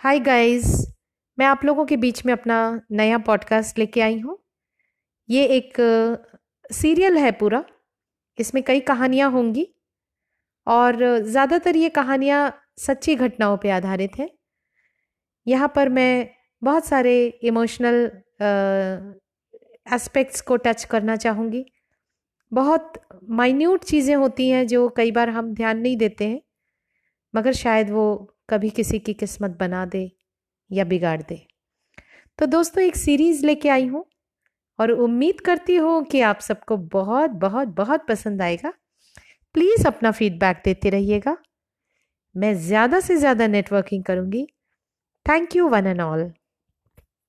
Hi guys मैं आप लोगों के बीच में अपना नया पॉडकास्ट लेके आई हूँ। ये एक सीरियल है पूरा। इसमें कई कहानियाँ होंगी और ज़्यादातर ये कहानियाँ सच्ची घटनाओं पे आधारित हैं। यहाँ पर मैं बहुत सारे इमोशनल एस्पेक्ट्स को टच करना चाहूँगी। बहुत माइन्यूट चीज़ें होती हैं जो कई बार हम ध्यान नहीं देते हैं, मगर शायद वो कभी किसी की किस्मत बना दे या बिगाड़ दे। तो दोस्तों, एक सीरीज़ लेके आई हूँ और उम्मीद करती हूँ कि आप सबको बहुत बहुत बहुत पसंद आएगा। प्लीज़ अपना फीडबैक देते रहिएगा। मैं ज़्यादा से ज़्यादा नेटवर्किंग करूँगी। Thank you one and all.